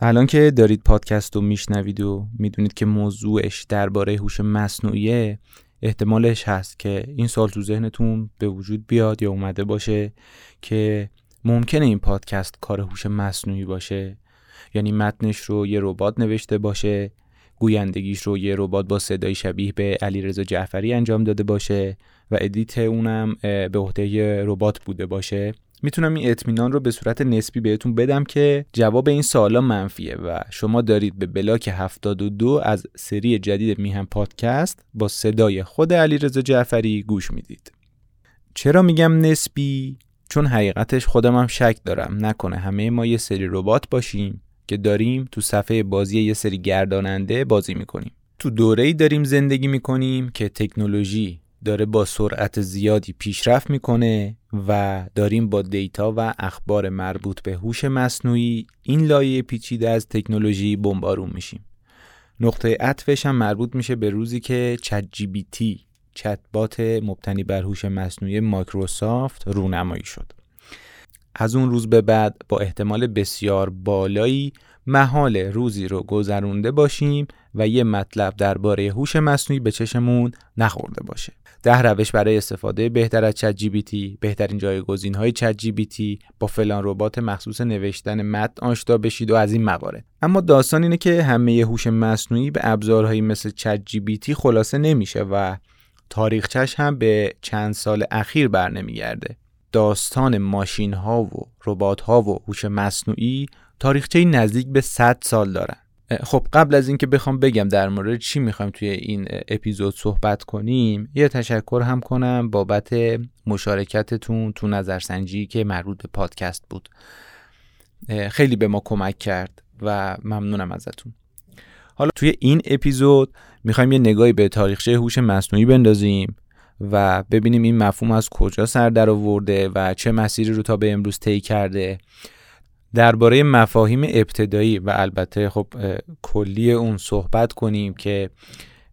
الان که دارید پادکست رو میشنوید و می‌دونید که موضوعش درباره هوش مصنوعیه احتمالش هست که این سال تو ذهنتون به وجود بیاد یا اومده باشه که ممکنه این پادکست کار هوش مصنوعی باشه. یعنی متنش رو یه ربات نوشته باشه گویندگیش رو یه ربات با صدای شبیه به علیرضا جعفری انجام داده باشه و ادیت اونم به عهده ربات بوده باشه. می‌تونم این اطمینان رو به صورت نسبی بهتون بدم که جواب این سوالا منفیه و شما دارید به بلاک 72 از سری جدید میهم پادکست با صدای خود علیرضا جعفری گوش می‌دید. چرا میگم نسبی؟ چون حقیقتش هم شک دارم نکنه همه ما یه سری ربات باشیم که داریم تو صفحه بازی یه سری گرداننده بازی می‌کنیم. تو دوره‌ای داریم زندگی می‌کنیم که تکنولوژی داره با سرعت زیادی پیشرفت می‌کنه و داریم با دیتا و اخبار مربوط به هوش مصنوعی این لایه پیچیده از تکنولوژی بمبارون میشیم. نقطه عطفش هم مربوط میشه به روزی که چت جی بی تی چت بات مبتنی بر هوش مصنوعی مایکروسافت رونمایی شد. از اون روز به بعد با احتمال بسیار بالایی محال روزی رو گذرونده باشیم و یه مطلب درباره هوش مصنوعی به چشمون نخورده باشه. ده روش برای استفاده بهتر از چت جی بی تی بهترین جایگزین های چت جی بی تی با فلان ربات مخصوص نوشتن متن آشنا بشید و از این موارد. اما داستان اینه که همه هوش مصنوعی به ابزارهایی مثل چت جی بی تی خلاصه نمیشه و تاریخچش هم به چند سال اخیر بر نمیگرده داستان ماشین ها و ربات ها و هوش مصنوعی تاریخچه نزدیک به 100 سال دارن. خب قبل از اینکه بخوام بگم در مورد چی می‌خوایم توی این اپیزود صحبت کنیم یه تشکر هم کنم بابت مشارکتتون تو نظرسنجی که مربوط به پادکست بود. خیلی به ما کمک کرد و ممنونم ازتون. حالا توی این اپیزود می‌خوایم یه نگاهی به تاریخچه هوش مصنوعی بندازیم و ببینیم این مفهوم از کجا سر در آورده و چه مسیری رو تا به امروز طی کرده. درباره مفاهیم ابتدایی و البته خب کلی اون صحبت کنیم که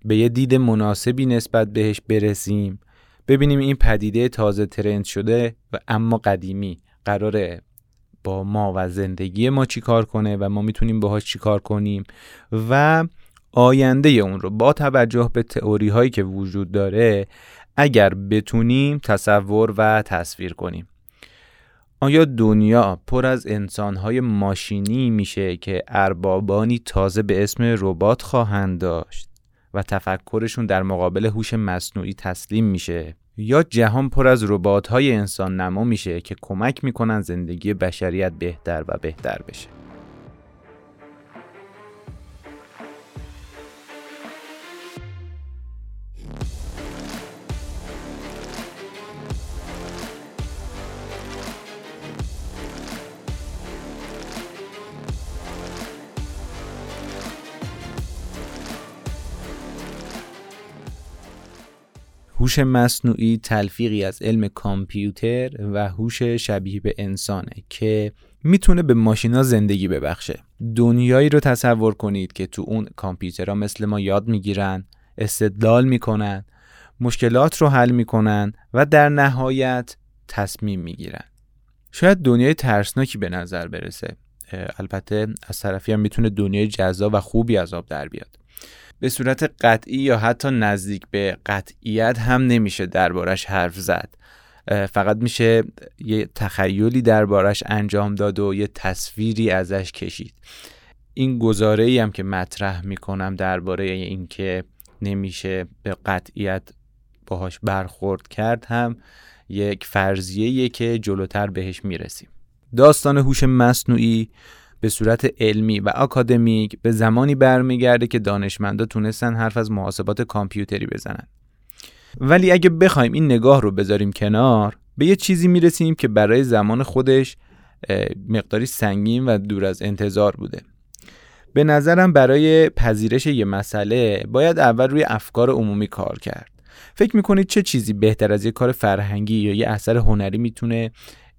به یه دید مناسبی نسبت بهش برسیم. ببینیم این پدیده تازه ترند شده و اما قدیمی. قراره با ما و زندگی ما چی کار کنه و ما می‌تونیم باهاش چی کار کنیم و آینده اون رو با توجه به تئوری هایی که وجود داره اگر بتونیم تصور و تصویر کنیم. آیا دنیا پر از انسانهای ماشینی میشه که اربابانی تازه به اسم ربات خواهند داشت و تفکرشون در مقابل هوش مصنوعی تسلیم میشه؟ یا جهان پر از ربات‌های انسان نما میشه که کمک می‌کنن زندگی بشریت بهتر و بهتر بشه؟ هوش مصنوعی تلفیقی از علم کامپیوتر و هوش شبیه به انسانه که می‌تونه به ماشینا زندگی ببخشه. دنیایی رو تصور کنید که تو اون کامپیوترها مثل ما یاد می‌گیرن استدلال می‌کنن مشکلات رو حل می‌کنن و در نهایت تصمیم می‌گیرن. شاید دنیای ترسناکی به نظر برسه. البته از طرفی هم می‌تونه دنیای جذاب و خوبی از آب در بیاد. به صورت قطعی یا حتی نزدیک به قطعیت هم نمیشه دربارش حرف زد. فقط میشه یه تخیلی دربارش انجام داد و یه تصویری ازش کشید. این گزاره ای هم که مطرح می‌کنم درباره اینکه نمیشه به قطعیت باهاش برخورد کرد هم یک فرضیه که جلوتر بهش می‌رسیم. داستان هوش مصنوعی به صورت علمی و آکادمیک به زمانی برمیگرده که دانشمندا تونستن حرف از محاسبات کامپیوتری بزنن. ولی اگه بخوایم این نگاه رو بذاریم کنار به یه چیزی می‌رسیم که برای زمان خودش مقداری سنگین و دور از انتظار بوده. به نظرم برای پذیرش یه مسئله باید اول روی افکار عمومی کار کرد. فکر می‌کنید چه چیزی بهتر از یه کار فرهنگی یا یه اثر هنری می‌تونه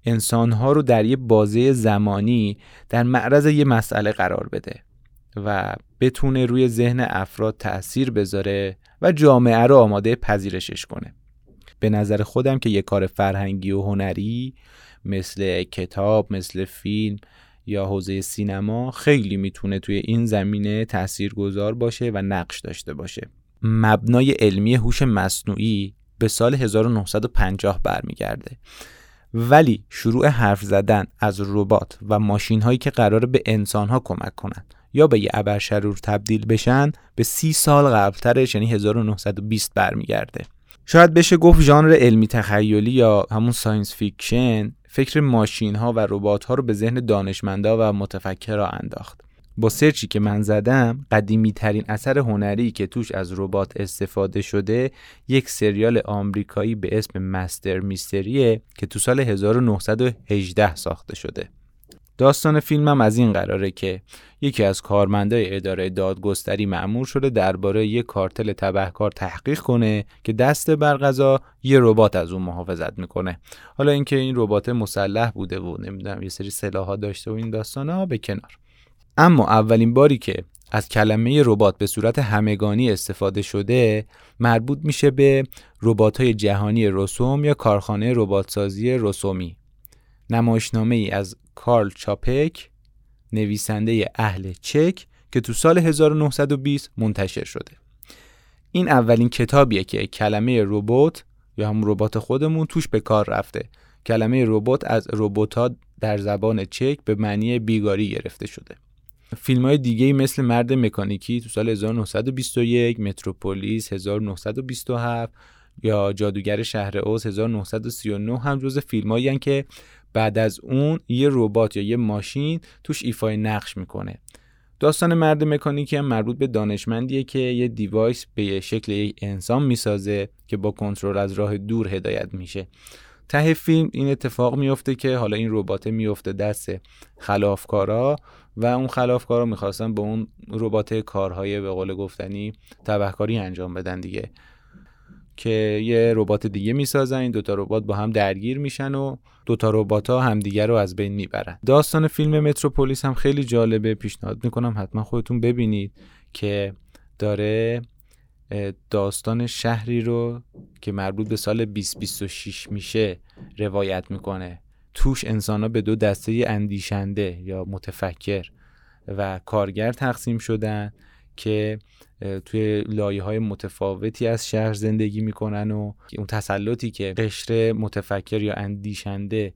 انسانها رو در یه بازه زمانی در معرض یه مسئله قرار بده و بتونه روی ذهن افراد تأثیر بذاره و جامعه رو آماده پذیرشش کنه. به نظر خودم که یه کار فرهنگی و هنری مثل کتاب مثل فیلم یا حوزه سینما خیلی می‌تونه توی این زمینه تاثیرگذار باشه و نقش داشته باشه. مبنای علمی هوش مصنوعی به سال 1950 برمیگرده. ولی شروع حرف زدن از ربات و ماشین هایی که قرار به انسان ها کمک کنند یا به یه ابرشرور تبدیل بشن به سی سال قبلترش یعنی 1920 برمیگرده. شاید بشه گفت ژانر علمی تخیلی یا همون science fiction فکر ماشین ها و ربات ها رو به ذهن دانشمندا و متفکرها انداخت. با search ی که من زدم قدیمی ترین اثر هنری که توش از ربات استفاده شده یک سریال آمریکایی به اسم مستر میستریه که تو سال 1918 ساخته شده. داستان فیلمم از این قراره که یکی از کارمندای اداره دادگستری معمور شده درباره یک کارتل تبهکار تحقیق کنه که دست برغذا یه ربات از اون محافظت می‌کنه. حالا اینکه این ربات مسلح بوده و نمی‌دونم یه سری سلاحات داشته و این داستانه ها به کنار. اما اولین باری که از کلمه ربات به صورت همگانی استفاده شده مربوط میشه به ربات های جهانی رسوم یا کارخانه رباتسازی رسومی. نمایشنامه ای از کارل چاپک نویسنده اهل چک که تو سال 1920 منتشر شده. این اولین کتابیه که کلمه ربات یا هم ربات خودمون توش به کار رفته. کلمه ربات از ربات در زبان چک به معنی بیگاری گرفته شده. فیلم های دیگه مثل مرد مکانیکی تو سال 1921 متروپولیس 1927 یا جادوگر شهر اوز 1939 هم جز فیلم که بعد از اون یه ربات یا یه ماشین توش ایفای نقش می‌کنه. داستان مرد مکانیکی هم مربوط به دانشمندیه که یه device به شکل یک انسان می‌سازه که با کنترل از راه دور هدایت میشه. ته فیلم این اتفاق میفته که حالا این ربات میفته دست خلافکارا و اون خلافکارا می‌خواستن به اون ربات کارهای به قول گفتنی تبهکاری انجام بدن دیگه. که یه ربات دیگه می‌سازن این دوتا ربات با هم درگیر میشن و دوتا ربات ها همدیگه رو از بین می‌برن. داستان فیلم متروپولیس هم خیلی جالبه پیشنهاد می‌کنم حتما خودتون ببینید که داره داستان شهری رو که مربوط به سال 2026 میشه روایت می‌کنه. توش انسان ها به دو دسته اندیشنده یا متفکر و کارگر تقسیم شدن که توی لایه های متفاوتی از شهر زندگی می‌کنن و اون تسلطی که قشر متفکر یا اندیشنده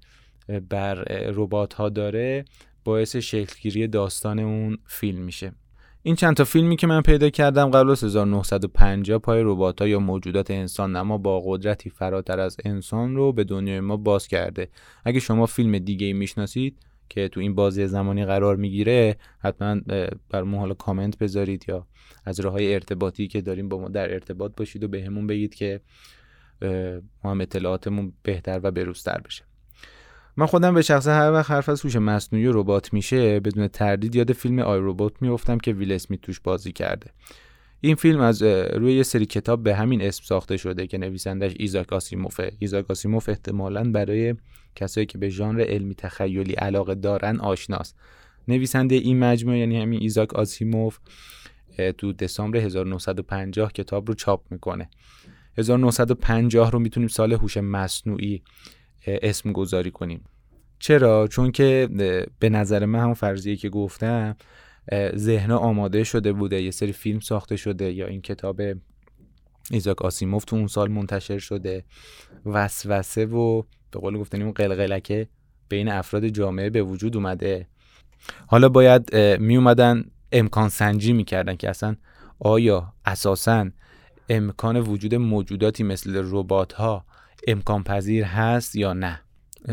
بر ربات ها داره باعث شکلگیری داستان اون فیلم میشه. این چند تا فیلمی که من پیدا کردم قبل از 1950 پای ربات ها یا موجودات انسان اما با قدرتی فراتر از انسان رو به دنیای ما باز کرده. اگه شما فیلم دیگه ای می‌شناسید که تو این بازه زمانی قرار می‌گیره حتما بر حالا کامنت بذارید یا از راه های ارتباطی که داریم با ما در ارتباط باشید و بهمون به بگید که ما هم اطلاعاتمون بهتر و بروزتر بشه. من خودم به شخصه هر وقت حرف از هوش مصنوعی و ربات میشه بدون تردید یاد فیلم I, Robot میافتم که ویل اسمیت توش بازی کرده. این فیلم از روی یه سری کتاب به همین اسم ساخته شده که نویسندش ایزاک آسیموفه. ایزاک آسیموف احتمالا برای کسایی که به ژانر علمی تخیلی علاقه دارن آشناست. نویسنده این مجموعه یعنی همین ایزاک آسیموف تو دسامبر 1950 کتاب رو چاپ می‌کنه. 1950 رو می‌تونیم سال هوش مصنوعی اسم گذاری کنیم. چرا؟ چون که به نظر من همون فرضیه که گفتم ذهن آماده شده بوده یه سری فیلم ساخته شده یا این کتاب ایزاک آسیموف تو اون سال منتشر شده. وسوسه و به قول گفتنی اون قلقلکه بین افراد جامعه به وجود اومده. حالا باید می اومدن امکان سنجی می‌کردن که اصلا آیا اساسا امکان وجود موجوداتی مثل ربات ها امکان پذیر هست یا نه؟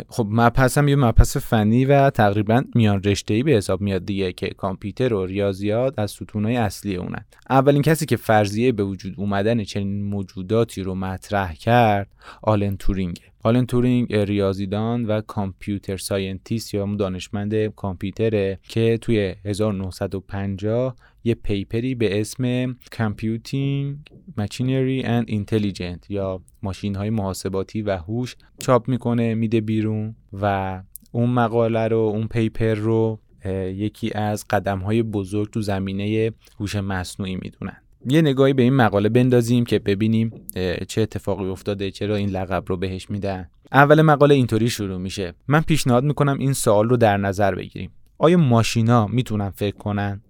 خب مبحث هم یه مبحث فنی و تقریبا میان رشته به حساب میاد دیگه که کامپیوتر و ریاضیات از ستونهای اصلی اونن. اولین کسی که فرضیه به وجود اومدن چنین موجوداتی رو مطرح کرد آلن تورینگ. آلن تورینگ ریاضیدان و computer scientist یا دانشمند کامپیوتره که توی 1950 یه paper ی به اسم Computing Machinery and Intelligence یا ماشین های محاسباتی و هوش چاپ می‌کنه میده بیرون و اون مقاله رو اون paper رو یکی از قدم های بزرگ تو زمینه هوش مصنوعی می‌دونن. یه نگاهی به این مقاله بندازیم که ببینیم چه اتفاقی افتاده چرا این لقب رو بهش میدن. اول مقاله اینطوری شروع میشه. من پیشنهاد می‌کنم این سوال رو در نظر بگیریم. آیا ماشینا می‌تونن فکر کنن؟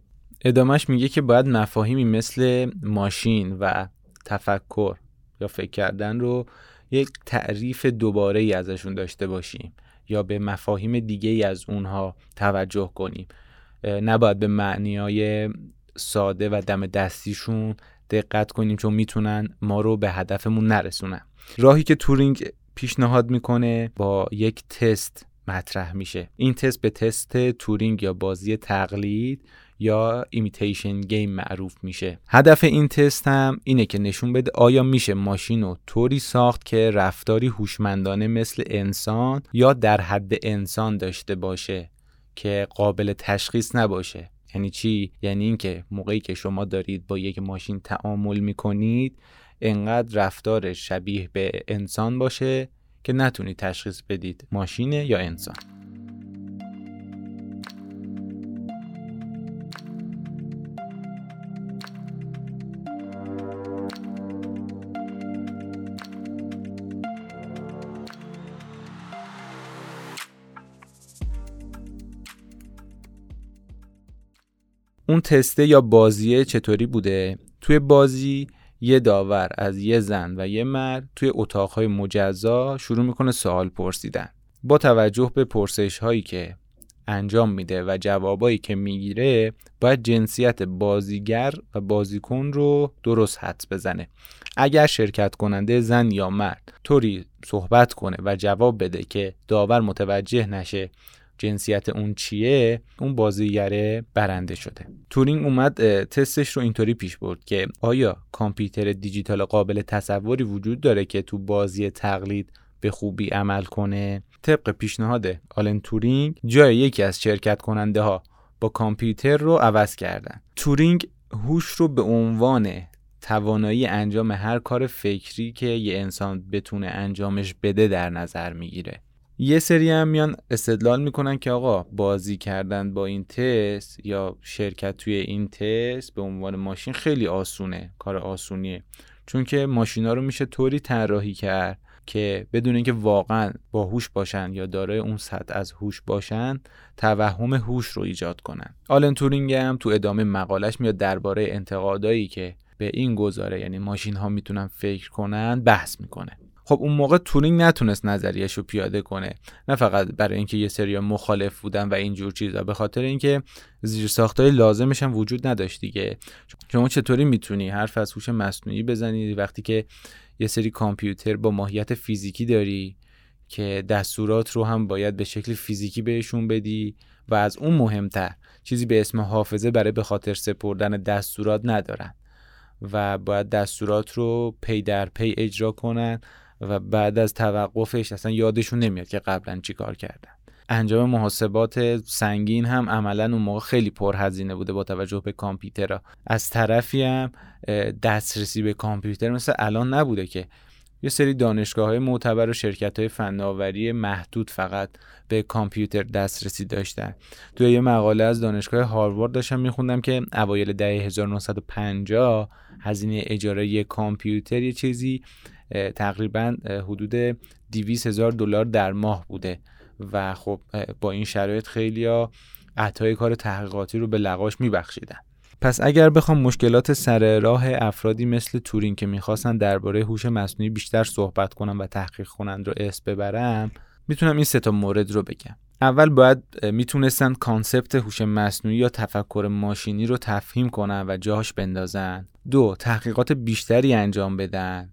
ادامش میگه که باید مفاهیمی مثل ماشین و تفکر یا فکر کردن رو یک تعریف دوباره ای ازشون داشته باشیم یا به مفاهیم دیگه ای از اونها توجه کنیم. نباید به معنی های ساده و دم دستیشون دقت کنیم چون می‌تونن ما رو به هدفمون نرسونن. راهی که تورینگ پیشنهاد می‌کنه با یک تست مطرح میشه. این تست به تست تورینگ یا بازی تقلید یا imitation game معروف میشه. هدف این تست هم اینه که نشون بده آیا میشه ماشین رو طوری ساخت که رفتاری هوشمندانه مثل انسان یا در حد انسان داشته باشه که قابل تشخیص نباشه. یعنی چی؟ یعنی اینکه موقعی که شما دارید با یک ماشین تعامل می‌کنید انقدر رفتار شبیه به انسان باشه که نتونید تشخیص بدید ماشینه یا انسان. اون تسته یا بازیه چطوری بوده؟ توی بازی یه داور از یه زن و یه مرد توی اتاقهای مجزا شروع می‌کنه سوال پرسیدن. با توجه به پرسش هایی که انجام میده و جوابایی که می‌گیره باید جنسیت بازیگر و بازیکن رو درست حدس بزنه. اگر شرکت کننده زن یا مرد طوری صحبت کنه و جواب بده که داور متوجه نشه جنسیت اون چیه اون بازیگره برنده شده. تورینگ اومد تستش رو اینطوری پیش برد که آیا کامپیوتر دیجیتال قابل تصوری وجود داره که تو بازی تقلید به خوبی عمل کنه؟ طبق پیشنهاد آلن تورینگ جای یکی از شرکت کننده ها با کامپیوتر رو عوض کردن. تورینگ هوش رو به عنوان توانایی انجام هر کار فکری که یه انسان بتونه انجامش بده در نظر می‌گیره. یه سری هم میان استدلال می‌کنن که آقا بازی کردن با این تست یا شرکت توی این تست به عنوان ماشین خیلی آسونه کار آسونیه. چون که ماشینا رو میشه طوری طراحی کرد که بدون اینکه واقعا باهوش باشن یا دارای اون سطح از هوش باشن توهم هوش رو ایجاد کنن. آلن تورینگ هم تو ادامه مقالش میاد درباره انتقادایی که به این گزاره یعنی ماشین ها می‌تونن فکر کنن بحث می‌کنه. خب اون موقع تورینگ نتونست نظریش رو پیاده کنه. نه فقط برای اینکه یه سری مخالف بودن و اینجور چیزا به خاطر اینکه زیر ساختای لازمش هم وجود نداشت دیگه. شما چطوری می‌تونی حرف از هوش مصنوعی بزنی وقتی که یه سری کامپیوتر با ماهیت فیزیکی داری که دستورات رو هم باید به شکل فیزیکی بهشون بدی و از اون مهمتر چیزی به اسم حافظه برای به خاطر سپردن دستورات ندارن و باید دستورات رو پی در پی اجرا کنن و بعد از توقفش اصلا یادشون نمیاد که قبلا چی کار کردن. انجام محاسبات سنگین هم عملا اون موقع خیلی پرهزینه بوده با توجه به کامپیوترها. از طرفی هم دسترسی به کامپیوتر مثل الان نبوده که یه سری دانشگاه های معتبر و شرکت های فناوری محدود فقط به کامپیوتر دسترسی داشتن. توی یه مقاله از دانشگاه هاروارد داشتم میخوندم که اوایل دهه 1950 هزینه اجاره یک کامپیوتر یه چیزی تقریبا حدود 200 هزار دلار در ماه بوده. و خب با این شرایط خیلی ها عطای کار تحقیقاتی رو به لقاش میبخشیدن. پس اگر بخوام مشکلات سر راه افرادی مثل تورینگ که می‌خواستن درباره هوش مصنوعی بیشتر صحبت کنم و تحقیق کنند رو اسم ببرم می‌تونم این سه تا مورد رو بگم. اول باید می‌تونستن concept هوش مصنوعی یا تفکر ماشینی رو تفهیم کنن و جاش بندازن. دو تحقیقات بیشتری انجام بدن.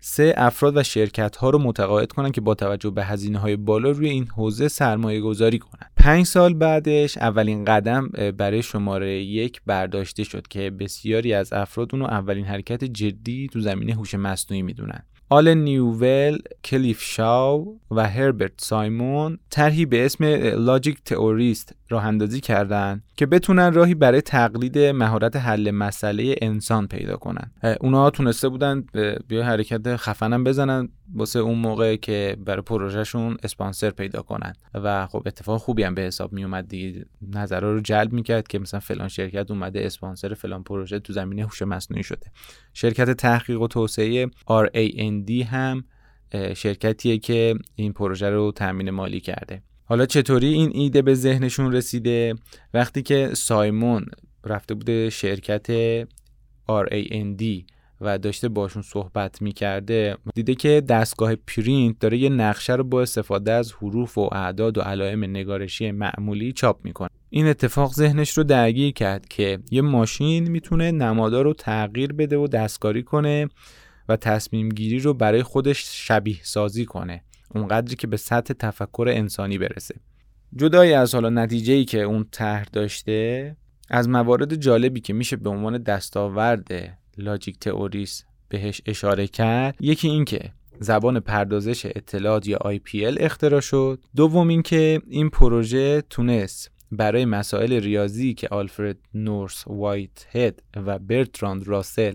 سه افراد و شرکت ها رو متقاعد کنن که با توجه به هزینه های بالا روی این حوزه سرمایه گذاری کنن. پنج سال بعدش اولین قدم برای شماره یک برداشته شد که بسیاری از افراد اونو اولین حرکت جدی تو زمینه هوش مصنوعی می‌دونن. آل نیوول، کلیف شاو و هربرت سایمون طرحی به اسم لاجیک تئوریست راه اندازی کردن که بتونن راهی برای تقلید مهارت حل مسئله انسان پیدا کنن. اونا تونسته بودن بیا حرکت خفنم بزنن واسه اون موقع که برای پروژهشون اسپانسر پیدا کنن. و خب اتفاق خوبی هم به حساب می اومد دیگه. نظرها رو جلب می‌کرد که مثلا فلان شرکت اومده اسپانسر فلان پروژه تو زمینه هوش مصنوعی شده. شرکت تحقیق و توسعه RAND هم شرکتیه که این پروژه رو تامین مالی کرده. حالا چطوری این ایده به ذهنشون رسیده؟ وقتی که سایمون رفته بوده شرکت RAND و داشته باشون صحبت می‌کرده دیده که دستگاه پرینت داره یه نقشه رو با استفاده از حروف و اعداد و علائم نگارشی معمولی چاپ می‌کنه. این اتفاق ذهنش رو درگیر کرد که یه ماشین می‌تونه نمادار رو تغییر بده و دستکاری کنه و تصمیم گیری رو برای خودش شبیه سازی کنه. اونقدری که به سطح تفکر انسانی برسه. جدای از حالا نتیجه ای که اون طرح داشته از موارد جالبی که میشه به عنوان دستاورد لاجیک تئوریس بهش اشاره کرد یکی این که زبان پردازش اطلاعات یا IPL اختراع شد. دوم اینکه این پروژه تونست برای مسائل ریاضی که آلفرد نورس وایت هد و برتراند راسل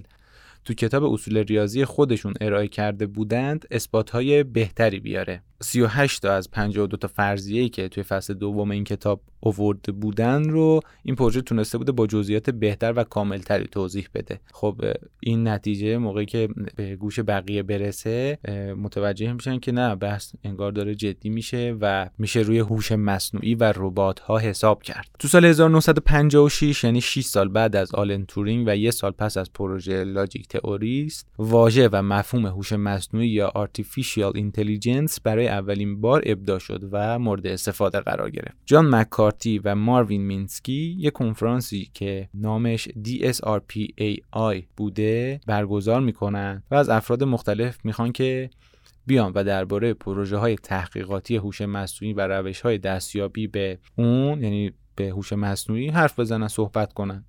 تو کتاب اصول ریاضی خودشون ارائه کرده بودند اثبات های بهتری بیاره. 38 تا از 52 تا فرضیه‌ای که توی فصل دوم این کتاب اوورده بودن رو این پروژه تونسته بوده با جزئیات بهتر و کاملتری توضیح بده. خب این نتیجه موقعی که به گوش بقیه برسه متوجه میشن که نه بحث انگار داره جدی میشه و میشه روی هوش مصنوعی و ربات ها حساب کرد. تو سال 1956 یعنی 6 سال بعد از آلن تورینگ و یه سال پس از پروژه Logic Theorist واژه و مفهوم هوش مصنوعی یا artificial intelligence برای اولین بار ابداع شد و مورد استفاده قرار گرفت. جان و ماروین مینسکی یک کنفرانسی که نامش DSRPAI بوده برگزار می‌کنن و از افراد مختلف می‌خوان که بیان و درباره پروژه های تحقیقاتی هوش مصنوعی و روش های دستیابی به اون یعنی به هوش مصنوعی حرف بزنن صحبت کنن.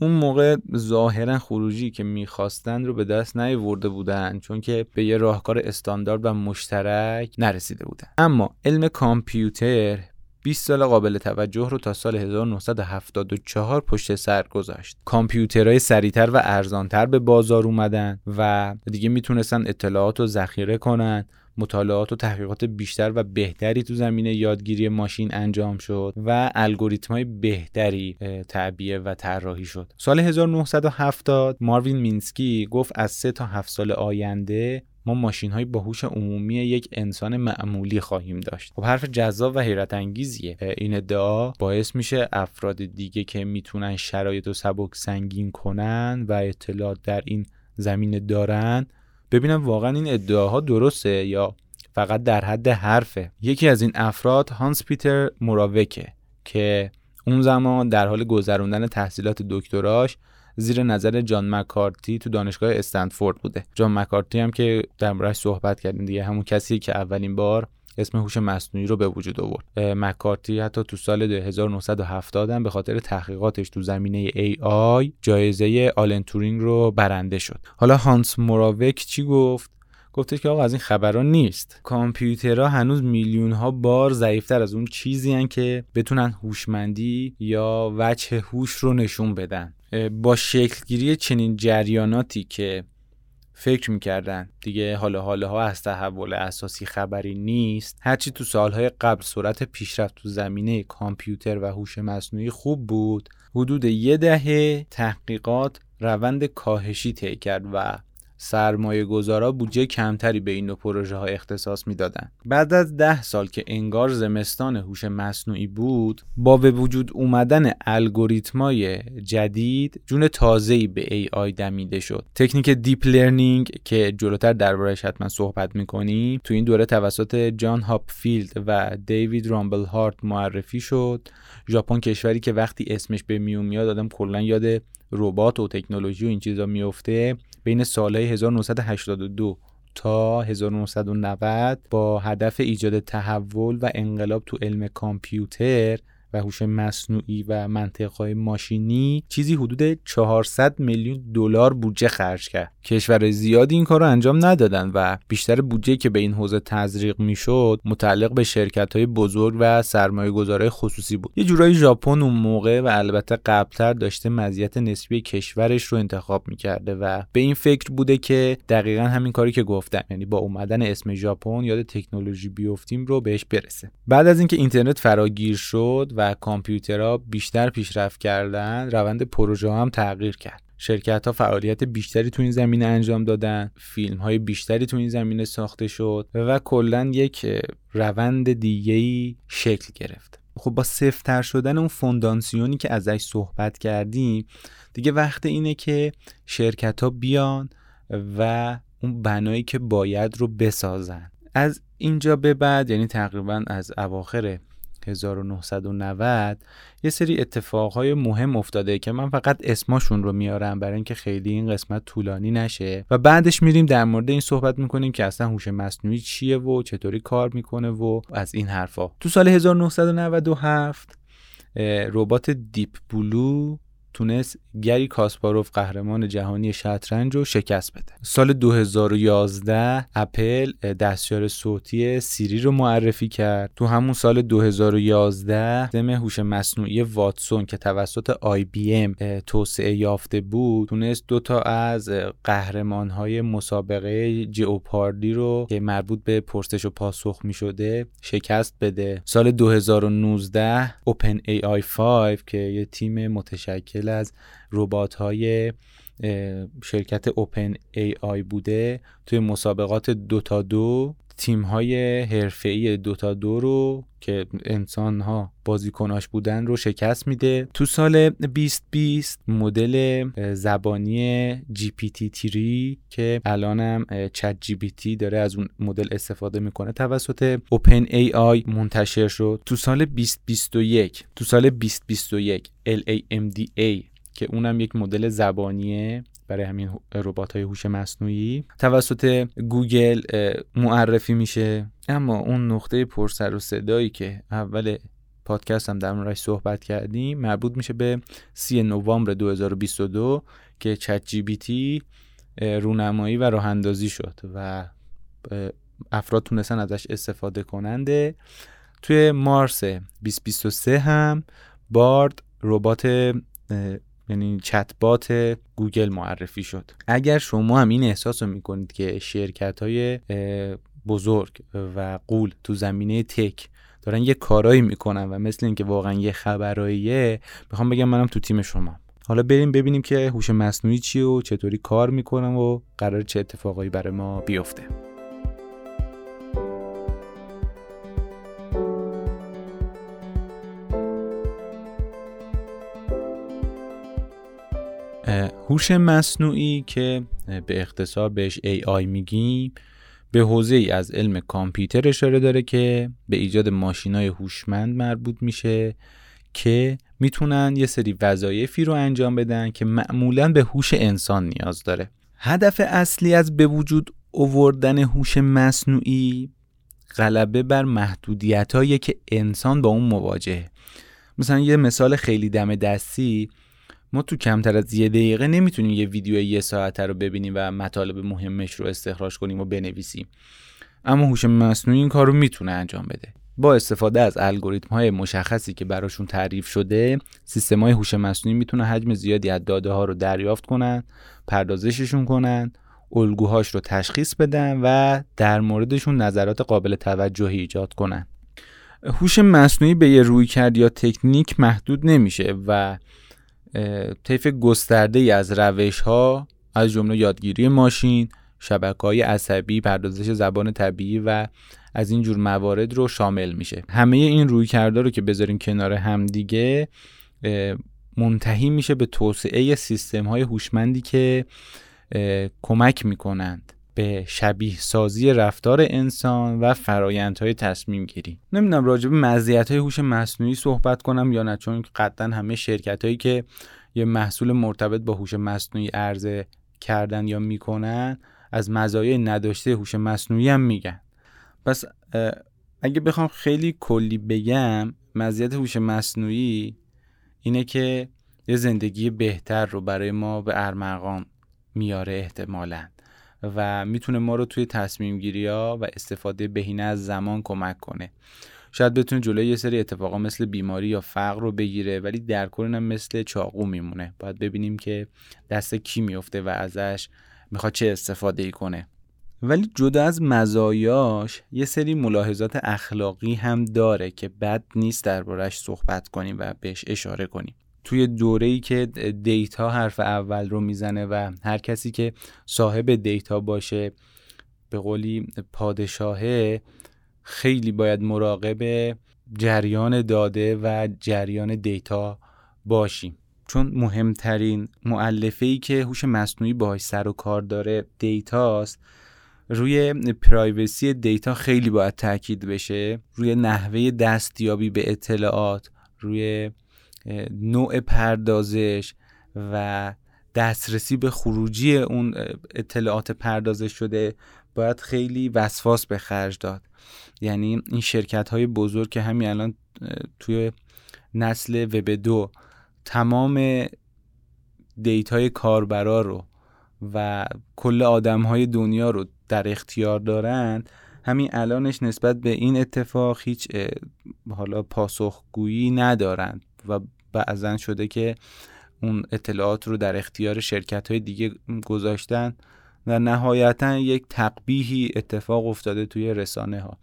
اون موقع ظاهرا خروجی که می‌خواستن رو به دست نیورده بودن چون که به یه راهکار استاندارد و مشترک نرسیده بودن. اما علم کامپیوتر 20 سال قابل توجه رو تا سال 1974 پشت سر گذاشت. کامپیوترهای سریعتر و ارزانتر به بازار اومدن و دیگه می‌تونستن اطلاعات رو ذخیره کنن مطالعات و تحقیقات بیشتر و بهتری تو زمینه یادگیری ماشین انجام شد و الگوریتم های بهتری تعبیه و طراحی شد سال 1970 ماروین مینسکی گفت از سه تا هفت سال آینده ما ماشین های باهوش عمومی یک انسان معمولی خواهیم داشت. خب حرف جذاب و حیرت انگیزیه این ادعا باعث میشه افراد دیگه که می‌تونن شرایط و سبک سنگین کنن و اطلاعات در این زمینه دارن ببینم واقعا این ادعاها درسته یا فقط در حد حرفه. یکی از این افراد هانس پیتر موراوکه که اون زمان در حال گذروندن تحصیلات دکتراش زیر نظر جان مکارتی تو دانشگاه استنفورد بوده. جان مکارتی هم که در موردش صحبت کردیم دیگه همون کسی که اولین بار اسم هوش مصنوعی رو به وجود آورد. مکارتی حتی تو سال 1970 هم به خاطر تحقیقاتش تو زمینه AI جایزه آلن تورینگ رو برنده شد. حالا هانس موراوک چی گفت؟ گفتش که آقا از این خبران نیست. کامپیوترها هنوز میلیون ها بار ضعیفتر از اون چیزی هن که بتونن هوشمندی یا وجه هوش رو نشون بدن. با شکلگیری چنین جریاناتی که فکر می‌کردن. دیگه حالا حالا ها از تحول اساسی خبری نیست. هرچی تو سالهای قبل سرعت پیشرفت تو زمینه کامپیوتر و هوش مصنوعی خوب بود حدود یه دهه تحقیقات روند کاهشی طی کرد و سرمایه گذارا بودجه کمتری به این نوع پروژه ها اختصاص می‌دادن. بعد از ده سال که انگار زمستان هوش مصنوعی بود با به وجود اومدن الگوریتمای جدید جون تازه‌ای به AI دمیده شد. تکنیک deep learning که جلوتر دربارهش حتما صحبت می‌کنیم تو این دوره توسط جان هاپفیلد و دیوید روملهارت معرفی شد. ژاپن کشوری که وقتی اسمش به میون میاد آدم کلا یاد ربات و تکنولوژی و این چیزا میفته بین سالهای 1982 تا 1990 با هدف ایجاد تحول و انقلاب تو علم کامپیوتر و هوش مصنوعی و منطقهای ماشینی چیزی حدود 400 میلیون دلار بودجه خرج کرد. کشور زیادی این کار رو انجام ندادن و بیشتر بودجه که به این حوزه تزریق می‌شد متعلق به شرکت های بزرگ و سرمایه گذاره خصوصی بود. یه جورایی ژاپن اون موقع و البته قبلتر داشته مزیت نسبی کشورش رو انتخاب می‌کرده و به این فکر بوده که دقیقا همین کاری که گفتم یعنی با اومدن اسم ژاپن یاد تکنولوژی بیفتیم رو بهش برسه. بعد از اینکه اینترنت فراگیر شد و کامپیوترها بیشتر پیشرفت کردن روند پروژه هم تغییر کرد. شرکت ها فعالیت بیشتری تو این زمینه انجام دادن فیلم های بیشتری تو این زمینه ساخته شد و کلا یک روند دیگه شکل گرفت. خب با سفتر شدن اون فوندانسیونی که ازش صحبت کردیم دیگه وقت اینه که شرکت ها بیان و اون بنایی که باید رو بسازن. از اینجا به بعد یعنی تقریبا از اواخر 1990 یه سری اتفاقهای مهم افتاده که من فقط اسماشون رو میارم برای اینکه خیلی این قسمت طولانی نشه. و بعدش میریم در مورد این صحبت می‌کنیم که اصلا هوش مصنوعی چیه و چطوری کار می‌کنه و از این حرفا. تو سال 1997 ربات Deep Blue تونست گری کاسپاروف قهرمان جهانی شطرنج رو شکست بده. سال 2011 اپل دستیار صوتی سیری رو معرفی کرد. تو همون سال 2011 سیستم هوش مصنوعی واتسون که توسط IBM توسعه یافته بود تونست دو تا از قهرمان های مسابقه جئوپاردی رو که مربوط به پرسش و پاسخ می شده شکست بده. سال 2019 اوپن ای آی 5 که یه تیم متشکل از ربات های شرکت اوپن ای آی بوده. توی مسابقات دو تا دو تیم های حرفه‌ای دو تا دو رو که انسان ها بازیکناش بودن رو شکست میده. تو سال 2020 مدل زبانی GPT-3 که الانم چت GPT داره از اون مدل استفاده می‌کنه توسط Open AI منتشر شد. تو سال 2021 تو سال 2021 LAMDA که اونم یک مدل زبانیه. برای همین ربات های هوش مصنوعی. توسط گوگل معرفی میشه. اما اون نقطه پرسر و صدایی که اول پادکست هم در موردش صحبت کردیم مربوط میشه به 3 نوامبر 2022 که چت جی بی تی رونمایی و راه اندازی شد و افراد تونستن ازش استفاده کننده. توی مارس 2023 هم بارد ربات یعنی چت بات گوگل معرفی شد. اگر شما هم این احساس رو می‌کنید که شرکت های بزرگ و قول تو زمینه تک دارن یه کارایی می‌کنن و مثل اینکه واقعا یه خبراییه می‌خوام بگم منم تو تیم شما. حالا بریم ببینیم که هوش مصنوعی چیه و چطوری کار می‌کنم و قرار چه اتفاقایی برای ما بیفته. هوش مصنوعی که به اختصار بهش AI میگیم به حوزه ای از علم کامپیوتر اشاره داره که به ایجاد ماشینای هوشمند مربوط میشه که می‌تونن یه سری وظایفی رو انجام بدن که معمولا به هوش انسان نیاز داره. هدف اصلی از به وجود اووردن هوش مصنوعی غلبه بر محدودیت که انسان با اون مواجهه. مثلا یه مثال خیلی دم دستی ما تو کمتر از یه دقیقه نمی‌تونیم یه ویدیو یه ساعته رو ببینیم و مطالب مهمش رو استخراج کنیم و بنویسیم. اما هوش مصنوعی این کار رو می‌تونه انجام بده. با استفاده از الگوریتم های مشخصی که براشون تعریف شده سیستم های هوش مصنوعی می‌تونه حجم زیادی از داده ها رو دریافت کنن پردازششون کنن الگوهاش رو تشخیص بدن و در موردشون نظرات قابل توجهی ایجاد کنن. هوش مصنوعی به یه روی کرد یا تکنیک محدود نمیشه و طیف گسترده ای از روش ها از جمله یادگیری ماشین شبکه های عصبی پردازش زبان طبیعی و از این جور موارد رو شامل میشه. همه این روی کرده رو که بذاریم کنار هم دیگه منتهی میشه به توسعه سیستم های هوشمندی که کمک می‌کنند. به شبیه سازی رفتار انسان و فرایندهای تصمیم گیری نمی‌دونم راجع به مزیت های هوش مصنوعی صحبت کنم یا نه چون قطعا همه شرکت هایی که یه محصول مرتبط با هوش مصنوعی عرضه کردن یا می‌کنن از مزایای نداشته هوش مصنوعی هم میگن. پس اگه بخوام خیلی کلی بگم مزیت هوش مصنوعی اینه که یه زندگی بهتر رو برای ما به ارمغان میاره احتمالاً. و می‌تونه ما رو توی تصمیم گیری ها و استفاده بهینه از زمان کمک کنه. شاید بتونه جلوی یه سری اتفاقا مثل بیماری یا فقر رو بگیره ولی در کل هم مثل چاقو میمونه. باید ببینیم که دست کی میفته و ازش می‌خواد چه استفاده ای کنه. ولی جدا از مزایاش یه سری ملاحظات اخلاقی هم داره که بد نیست دربارش صحبت کنیم و بهش اشاره کنیم. توی دوره ای که دیتا حرف اول رو می‌زنه و هر کسی که صاحب دیتا باشه به قولی پادشاهه خیلی باید مراقب جریان داده و جریان دیتا باشیم چون مهمترین معلفه ای که هوش مصنوعی باهاش سر و کار داره دیتاست. روی پرایوسی دیتا خیلی باید تاکید بشه. روی نحوه دستیابی به اطلاعات روی نوع پردازش و دسترسی به خروجی اون اطلاعات پردازش شده باید خیلی وسواس به خرج داد. یعنی این شرکت های بزرگ که همین الان توی نسل وب دو تمام دیتای کاربرا رو و کل آدم های دنیا رو در اختیار دارند همین الانش نسبت به این اتفاق هیچ حالا پاسخگویی ندارند و بعضا شده که اون اطلاعات رو در اختیار شرکت های دیگه گذاشتن و نهایتا یک تقبیهی اتفاق افتاده توی رسانه ها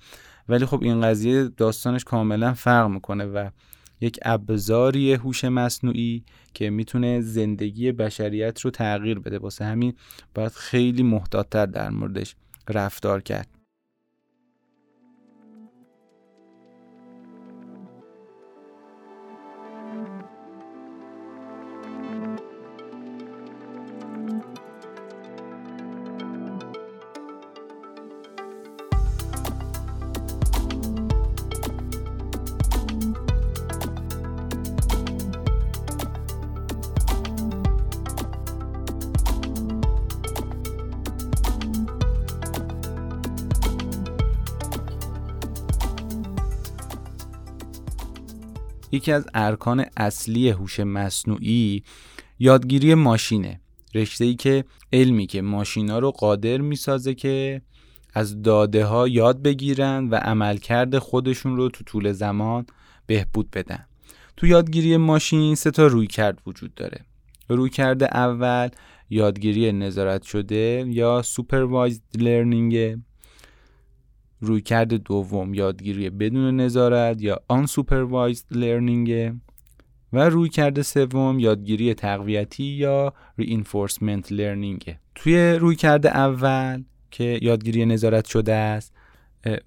ولی خب این قضیه داستانش کاملا فرق می‌کنه و یک ابزاری هوش مصنوعی که می‌تونه زندگی بشریت رو تغییر بده. واسه همین باید خیلی محتاطتر در موردش رفتار کرد. یکی از ارکان اصلی هوش مصنوعی یادگیری ماشینه. رشته ای که علمی که ماشینا رو قادر می‌سازه که از داده ها یاد بگیرن و عملکرد خودشون رو تو طول زمان بهبود بدن. تو یادگیری ماشین سه تا روی کرد وجود داره. روی کرده اول یادگیری نظارت شده یا سوپروایزد لرنینگ. رویکرد دوم یادگیری بدون نظارت یا unsupervised learning و رویکرد سوم یادگیری تقویتی یا reinforcement learning توی رویکرد اول که یادگیری نظارت شده است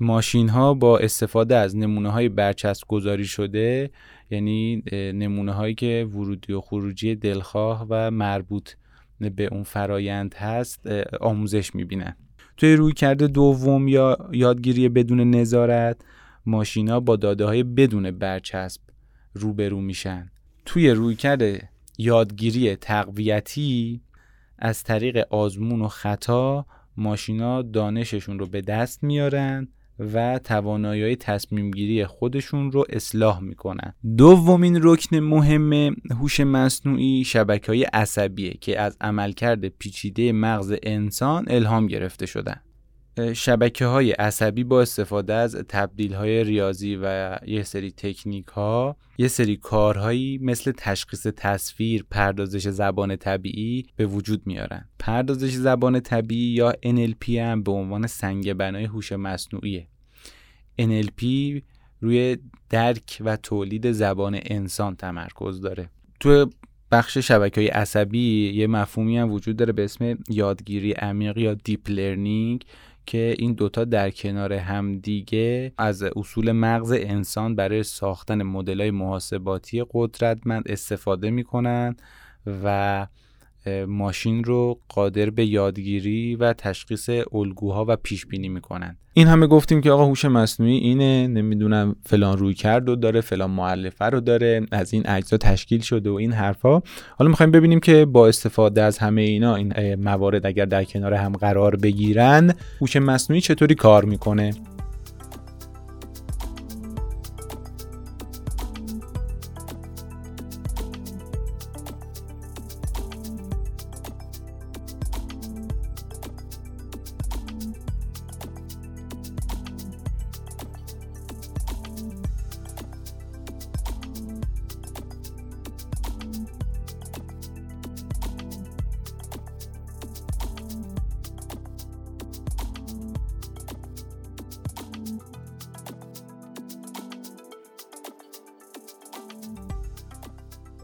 ماشین ها با استفاده از نمونه های برچسب گذاری شده یعنی نمونه هایی که ورودی و خروجی دلخواه و مربوط به اون فرایند هست آموزش می‌بینن. توی روی کرده دوم یا یادگیری بدون نظارت ماشینا با داده های بدون برچسب روبرو میشن. توی روی کرده یادگیری تقویتی از طریق آزمون و خطا ماشینا دانششون رو به دست میارن. و توانایی تصمیم گیری خودشون رو اصلاح می‌کنن. دومین رکن مهم هوش مصنوعی شبکه های عصبیه که از عملکرد پیچیده مغز انسان الهام گرفته شدن. شبکه های عصبی با استفاده از تبدیل های ریاضی و یه سری تکنیک ها یه سری کارهایی مثل تشخیص تصویر پردازش زبان طبیعی به وجود میارن. پردازش زبان طبیعی یا NLP هم به عنوان سنگ بنای هوش مصنوعیه. NLP روی درک و تولید زبان انسان تمرکز داره. تو بخش شبکه های عصبی یه مفهومی هم وجود داره به اسم یادگیری عمیق یا deep learning که این دوتا در کنار همدیگه از اصول مغز انسان برای ساختن های محاسباتی قدرتمند استفاده می‌کنن و ماشین رو قادر به یادگیری و تشخیص الگوها و پیش بینی می‌کنن این همه گفتیم که آقا هوش مصنوعی اینه نمی‌دونم فلان روی کرد و داره فلان معلفه رو داره از این اجزا تشکیل شده و این حرفا. حالا می‌خوایم ببینیم که با استفاده از همه اینا این موارد اگر در کنار هم قرار بگیرن هوش مصنوعی چطوری کار می‌کنه؟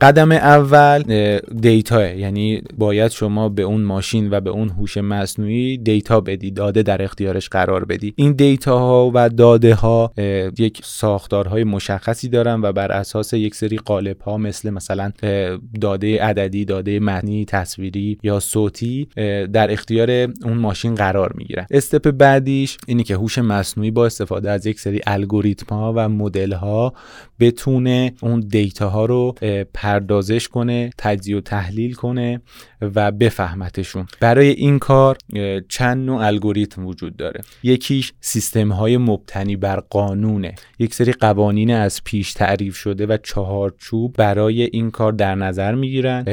قدم اول دیتا. یعنی باید شما به اون ماشین و به اون هوش مصنوعی دیتا بدی داده در اختیارش قرار بدی. این دیتا ها و داده ها یک ساختارهای مشخصی دارن و بر اساس یک سری قالب ها مثل مثلا داده عددی داده معنی تصویری یا صوتی در اختیار اون ماشین قرار می‌گیرن. استپ بعدیش اینه که هوش مصنوعی با استفاده از یک سری الگوریتم ها و مدل ها بتونه اون دیتا ها رو پردازش کنه تجزیه و تحلیل کنه و بفهمتشون. برای این کار چند نوع الگوریتم وجود داره. یکیش سیستم های مبتنی بر قانونه. یک سری قوانین از پیش تعریف شده و چهارچوب برای این کار در نظر می‌گیرن.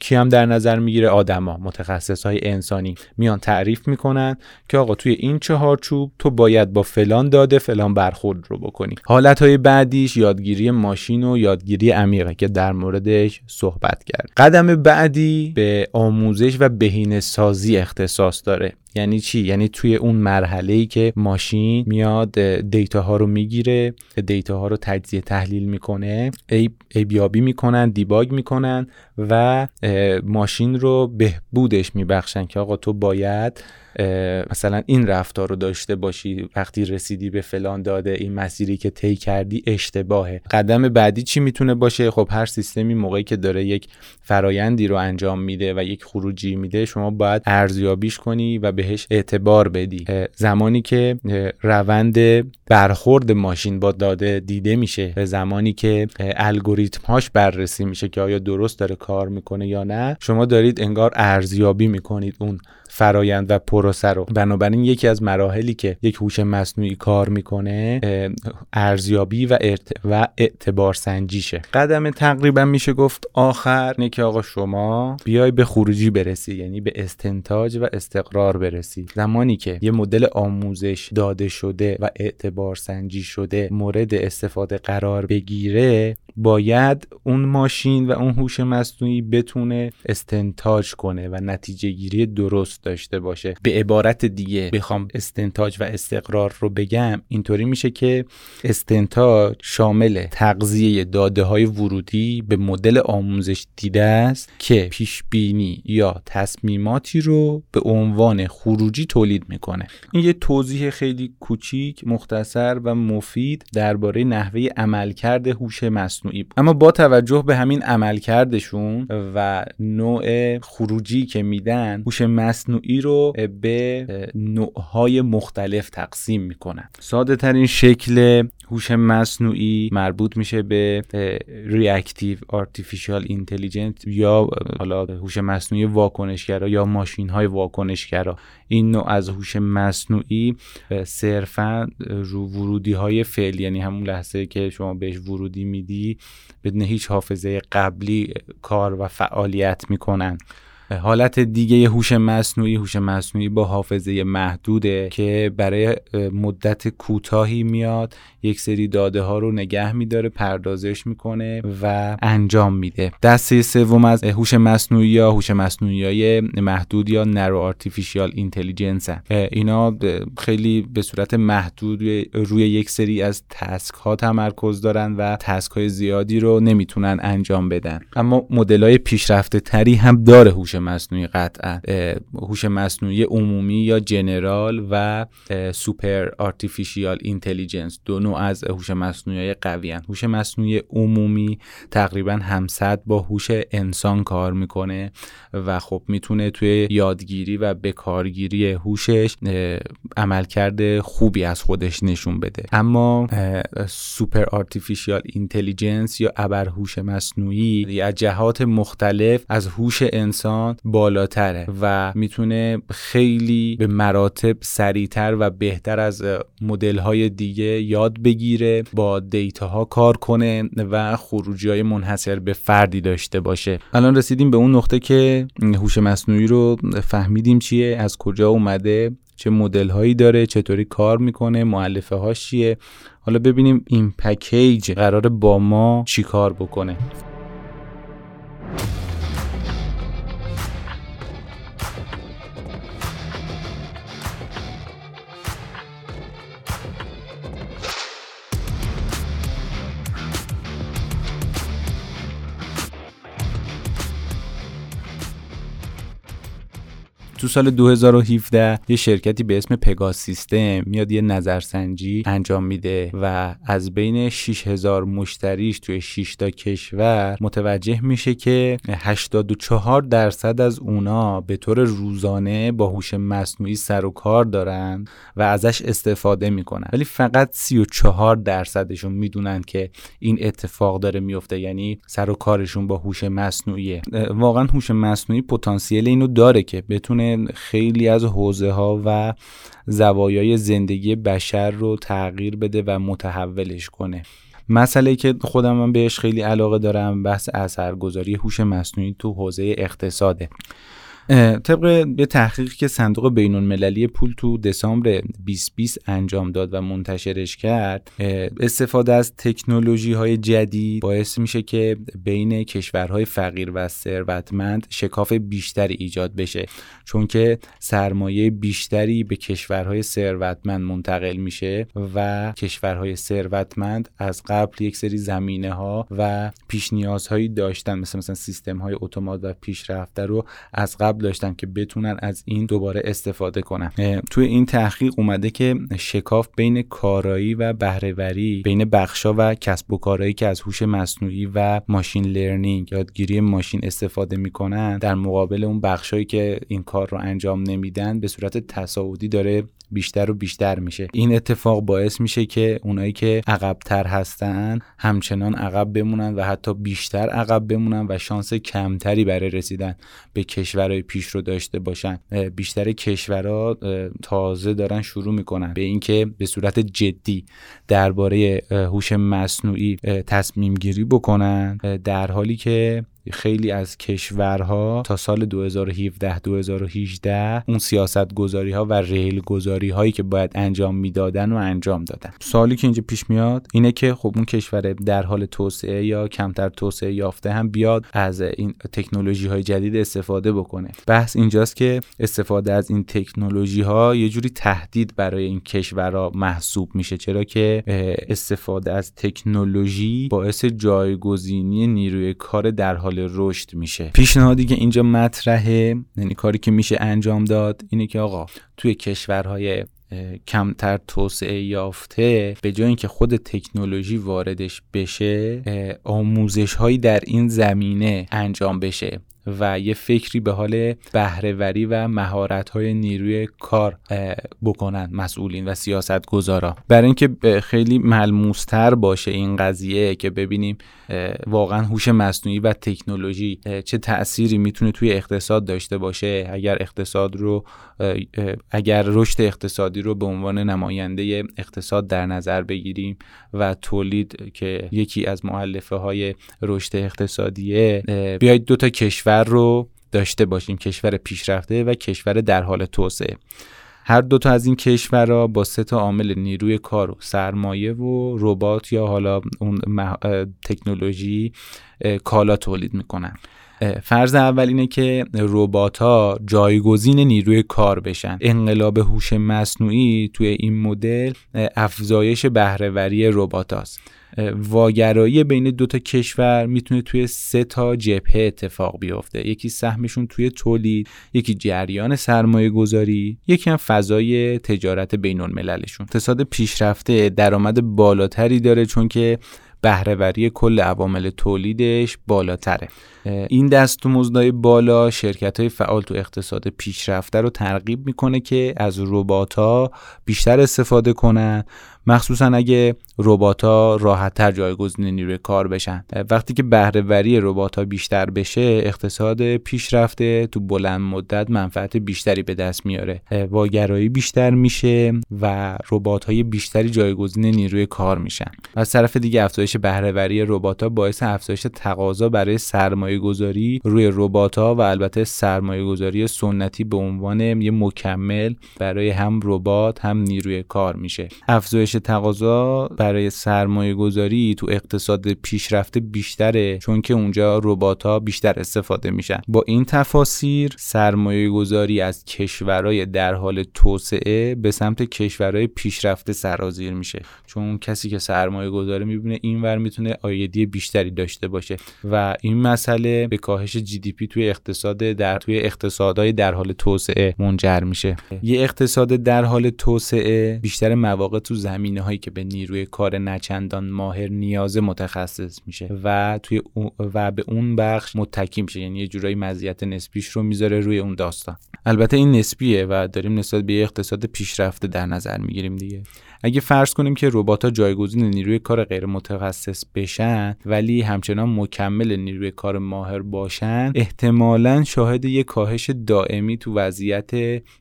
کی هم در نظر می‌گیره؟ آدما متخصص های انسانی. میان تعریف می‌کنن که آقا توی این چهارچوب تو باید با فلان داده فلان برخورد رو بکنی. حالت های بعدیش یادگیری ماشین و یادگیری عمیقه که در موردش صحبت کرد. قدم بعدی به آموزش و بهینه سازی اختصاص داره. یعنی چی؟ یعنی توی اون مرحله ای که ماشین میاد دیتا ها رو می‌گیره دیتا ها رو تجزیه تحلیل می‌کنه ایبیابی می‌کنن دیباگ می‌کنن و ماشین رو بهبودش میبخشن که آقا تو باید مثلا این رفتار رو داشته باشی وقتی رسیدی به فلان داده این مسیری که طی کردی اشتباهه. قدم بعدی چی می‌تونه باشه؟ خب هر سیستمی موقعی که داره یک فرایندی رو انجام میده و یک خروجی میده شما باید ارزیابیش کنی و بهش اعتبار بدی. زمانی که روند برخورد ماشین با داده دیده میشه به زمانی که الگوریتم هاش بررسی میشه که آیا درست داره کار می‌کنه یا نه شما دارید انگار ارزیابی می‌کنید اون فرایند و پروسه رو. بنابراین یکی از مراحلی که یک هوش مصنوعی کار می‌کنه ارزیابی و, و اعتبار سنجیشه. قدم تقریبا میشه گفت آخر نه که آقا شما بیای به خروجی برسی یعنی به استنتاج و استقرار برسی. زمانی که یه مدل آموزش داده شده و اعتبار سنجی شده مورد استفاده قرار بگیره باید اون ماشین و اون هوش مصنوعی بتونه استنتاج کنه و نتیجه گیری درست داشته باشه. به عبارت دیگه بخوام استنتاج و استقرار رو بگم اینطوری میشه که استنتاج شامل تغذیه داده های ورودی به مدل آموزش دیده است که پیش بینی یا تصمیماتی رو به عنوان خروجی تولید می‌کنه. این یه توضیح خیلی کوچیک مختصر و مفید درباره نحوه عملکرد هوش مصنوعی. اما با توجه به همین عملکردشون و نوع خروجی که میدن هوش مصنوعی مصنوعی رو به نوعهای مختلف تقسیم می‌کنن. ساده ترین شکل هوش مصنوعی مربوط میشه به reactive artificial intelligent یا حالا هوش مصنوعی واکنشگرا یا ماشین های واکنشگرا. این نوع از هوش مصنوعی صرفا رو ورودی های فعلی یعنی همون لحظه که شما بهش ورودی میدی بدون هیچ حافظه قبلی کار و فعالیت می‌کنن. حالت دیگه هوش مصنوعی هوش مصنوعی با حافظه محدوده که برای مدت کوتاهی میاد. یک سری داده ها رو نگه میداره پردازش می‌کنه و انجام میده. دسته سوم از هوش مصنوعی یا هوش مصنوعی های محدود یا narrow artificial intelligence اینا خیلی به صورت محدود روی یک سری از task ها تمرکز دارن و task های زیادی رو نمی‌تونن انجام بدن. اما مدل های پیشرفته تری هم داره هوش مصنوعی قطعا هوش مصنوعی عمومی یا general و super artificial intelligence دو نوع از هوش مصنوعی قوی هوش مصنوعی عمومی تقریبا هم‌سطح با هوش انسان کار می‌کنه و خب می‌تونه توی یادگیری و بکارگیری هوشش عملکرد خوبی از خودش نشون بده. اما super artificial intelligence یا ابر هوش مصنوعی از جهات مختلف از هوش انسان بالاتره و می‌تونه خیلی به مراتب سریعتر و بهتر از مدل های دیگه یاد بگیره با دیتا ها کار کنه و خروجی های منحصر به فردی داشته باشه. الان رسیدیم به اون نقطه که هوش مصنوعی رو فهمیدیم چیه از کجا اومده چه مدل هایی داره چطوری کار می‌کنه معلفه هاش چیه. حالا ببینیم این پکیج قرار با ما چی کار بکنه. تو سال 2017 یه شرکتی به اسم پگاس سیستم میاد یه نظرسنجی انجام میده و از بین 6000 مشتریش توی 6 تا کشور متوجه میشه که 84 درصد از اونا به طور روزانه با هوش مصنوعی سر و کار دارن و ازش استفاده می‌کنن. ولی فقط 34 درصدشون می‌دونن که این اتفاق داره میفته یعنی سر و کارشون با هوش مصنوعیه. واقعا هوش مصنوعی پتانسیل اینو داره که بتونه خیلی از حوزه ها و زوایای زندگی بشر رو تغییر بده و متحولش کنه. مسئله که خودم من بهش خیلی علاقه دارم بحث اثرگذاری هوش مصنوعی تو حوزه اقتصاده. طبق یه تحقیقی که صندوق بین المللی پول تو دسامبر 2020 انجام داد و منتشرش کرد استفاده از تکنولوژی های جدید باعث میشه که بین کشورهای فقیر و ثروتمند شکاف بیشتری ایجاد بشه. چون که سرمایه بیشتری به کشورهای ثروتمند منتقل میشه و کشورهای ثروتمند از قبل یک سری زمینه ها و پیش نیازهایی داشتن مثل مثلا سیستم های اتومات و پیشرفته رو از قبل داشتن که بتونن از این دوباره استفاده کنن. توی این تحقیق اومده که شکاف بین کارایی و بهرهوری بین بخشا و کسب و کارایی که از هوش مصنوعی و ماشین لرنینگ یادگیری ماشین استفاده می‌کنن در مقابل اون بخشایی که این کار رو انجام نمیدن به صورت تصاعدی داره بیشتر و بیشتر میشه. این اتفاق باعث میشه که اونایی که عقبتر هستن همچنان عقب بمونن و حتی بیشتر عقب بمونن و شانس کمتری برای رسیدن به کشورهای پیش رو داشته باشن. بیشتر کشورها تازه دارن شروع می‌کنن به اینکه به صورت جدی درباره هوش مصنوعی تصمیم گیری بکنن در حالی که خیلی از کشورها تا سال 2017 2018 اون سیاست گذاری ها و ریل گذاری هایی که باید انجام می‌دادن و انجام دادن. سوالی که اینجا پیش میاد اینه که خب اون کشور در حال توسعه یا کمتر توسعه یافته هم بیاد از این تکنولوژی های جدید استفاده بکنه. بحث اینجاست که استفاده از این تکنولوژی ها یه جوری تهدید برای این کشورها محسوب میشه. چرا که استفاده از تکنولوژی باعث جایگزینی نیروی کار در حال رشد میشه. پیشنهادی که اینجا مطرحه یعنی کاری که میشه انجام داد اینه که آقا توی کشورهای کمتر توسعه یافته به جای اینکه خود تکنولوژی واردش بشه آموزش هایی در این زمینه انجام بشه. و یه فکری به حال بهرهوری و مهارت های نیروی کار بکنن مسئولین و سیاست گذارا برای اینکه خیلی ملموستر باشه این قضیه که ببینیم واقعا هوش مصنوعی و تکنولوژی چه تأثیری می‌تونه توی اقتصاد داشته باشه. اگر اقتصاد رو اگر رشد اقتصادی رو به عنوان نماینده اقتصاد در نظر بگیریم و تولید که یکی از معلفه های رشد اقتصادیه بیاید دو تا کشور رو داشته باشیم کشور پیشرفته و کشور در حال توسعه. هر دوتا از این کشورها با سه تا عامل نیروی کار و سرمایه و ربات یا حالا اون تکنولوژی کالا تولید می‌کنن. فرض اول اینه که ربات ها جایگزین نیروی کار بشن. انقلاب هوش مصنوعی توی این مدل افزایش بهرهوری ربات هاست واگرایی بین دو تا کشور می‌تونه توی سه تا جبهه اتفاق بیفته. یکی سهمشون توی تولید یکی جریان سرمایه گذاری یکی هم فضای تجارت بین المللشون اقتصاد پیشرفته درآمد بالاتری داره چون که بهرهوری کل عوامل تولیدش بالاتره. این دستمزدهای بالا شرکت های فعال تو اقتصاد پیشرفته رو ترغیب می‌کنه که از ربات ها بیشتر استفاده کنن. مخصوصا اگه ربات ها راحتتر جایگزین نیروی کار بشن. وقتی که بهرهوری ربات ها بیشتر بشه اقتصاد پیشرفته تو بلند مدت منفعت بیشتری به دست میاره. واگرایی بیشتر میشه و ربات های بیشتری جایگزین نیروی کار میشن. از طرف دیگه افزایش بهرهوری ربات ها باعث افزایش تقاضا برای سرمایه گذاری روی ربات ها و البته سرمایه گذاری سنتی به عنوان یه مکمل برای هم ربات هم نیروی کار میشه. افزایش تقاضا برای سرمایه گذاری تو اقتصاد پیشرفته بیشتره چون که اونجا ربات ها بیشتر استفاده میشن. با این تفاسیر سرمایه گذاری از کشورهای در حال توسعه به سمت کشورهای پیشرفته سرازیر میشه. چون کسی که سرمایه گذاری می‌بینه اینور می‌تونه آیدی بیشتری داشته باشه. و این مسئله به کاهش جی دی پی توی اقتصاد در توی اقتصادهای در حال توسعه منجر میشه. یه اقتصاد در حال توسعه بیشتر مواقع تو زمینه هایی که به نیروی کار نچندان ماهر نیاز متخصص میشه و توی و به اون بخش متکی میشه. یعنی یه جورایی مزیت نسبیش رو می‌ذاره روی اون داستان. البته این نسبیه و داریم نسبت به اقتصاد پیشرفته در نظر می‌گیریم دیگه. اگه فرض کنیم که ربات ها جایگزین نیروی کار غیر متخصص بشن ولی همچنان مکمل نیروی کار ماهر باشن احتمالا شاهد یک کاهش دائمی تو وضعیت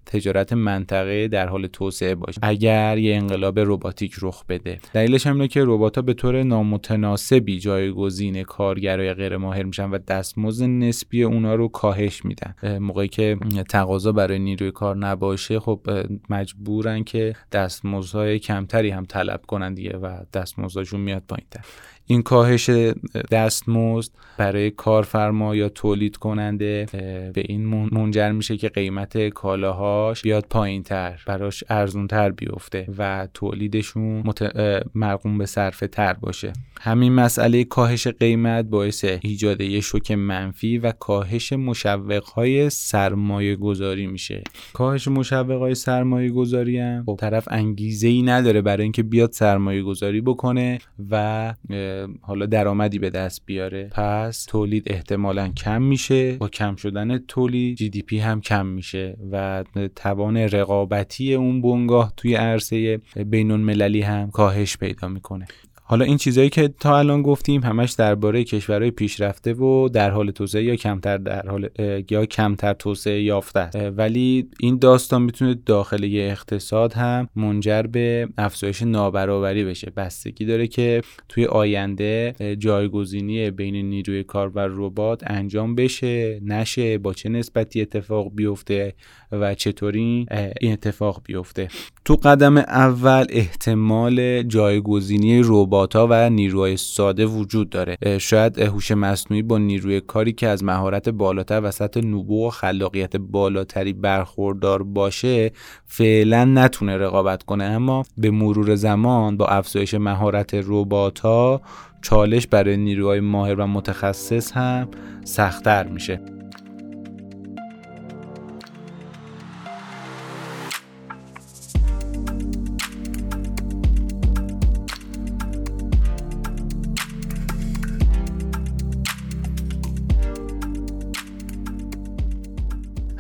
تجارت منطقه در حال توسعه باشه. اگر یه انقلاب رباتیک رخ بده. دلیلش هم اینه که ربات ها به طور نامتناسبی جایگزین کارگرای غیر ماهر میشن و دستمزد نسبی اونا رو کاهش میدن. موقعی که تقاضا برای نیروی کار نباشه خب مجبورن که دستمزدهای کمتری هم طلب کنن و دستمزدشون میاد پایینتر این کاهش دستمزد برای کارفرما یا تولید کننده به این منجر میشه که قیمت کالاهاش بیاد پایین تر براش ارزون تر بیفته و تولیدشون مت... مرقوم به صرفه تر باشه. همین مسئله کاهش قیمت باعث ایجاد یه شوک منفی و کاهش مشوق های سرمایه گذاری میشه. کاهش مشوق های سرمایه گذاری هم خب طرف انگیزه ای برای اینکه بیاد سرمایه گذاری بکنه و حالا درآمدی به دست بیاره. پس تولید احتمالا کم میشه. با کم شدن تولید جی دی پی هم کم میشه و توان رقابتی اون بنگاه توی عرصه بین المللی هم کاهش پیدا می‌کنه. حالا این چیزهایی که تا الان گفتیم همش درباره کشورهای پیشرفته و در حال توسعه یا کمتر در حال یا کمتر توسعه یافته است. ولی این داستان می‌تونه داخل یه اقتصاد هم منجر به افزایش نابرابری بشه. بستگی داره که توی آینده جایگزینی بین نیروی کار و ربات انجام بشه نشه با چه نسبتی اتفاق بیفته و چطوری این اتفاق بیفته. تو قدم اول احتمال جایگزینی ربات ها و نیروهای ساده وجود داره. شاید هوش مصنوعی با نیروی کاری که از مهارت بالاتر و سطح نبوغ و خلاقیت بالاتری برخوردار باشه فعلا نتونه رقابت کنه. اما به مرور زمان با افزایش مهارت ربات ها چالش برای نیروهای ماهر و متخصص هم سختتر میشه.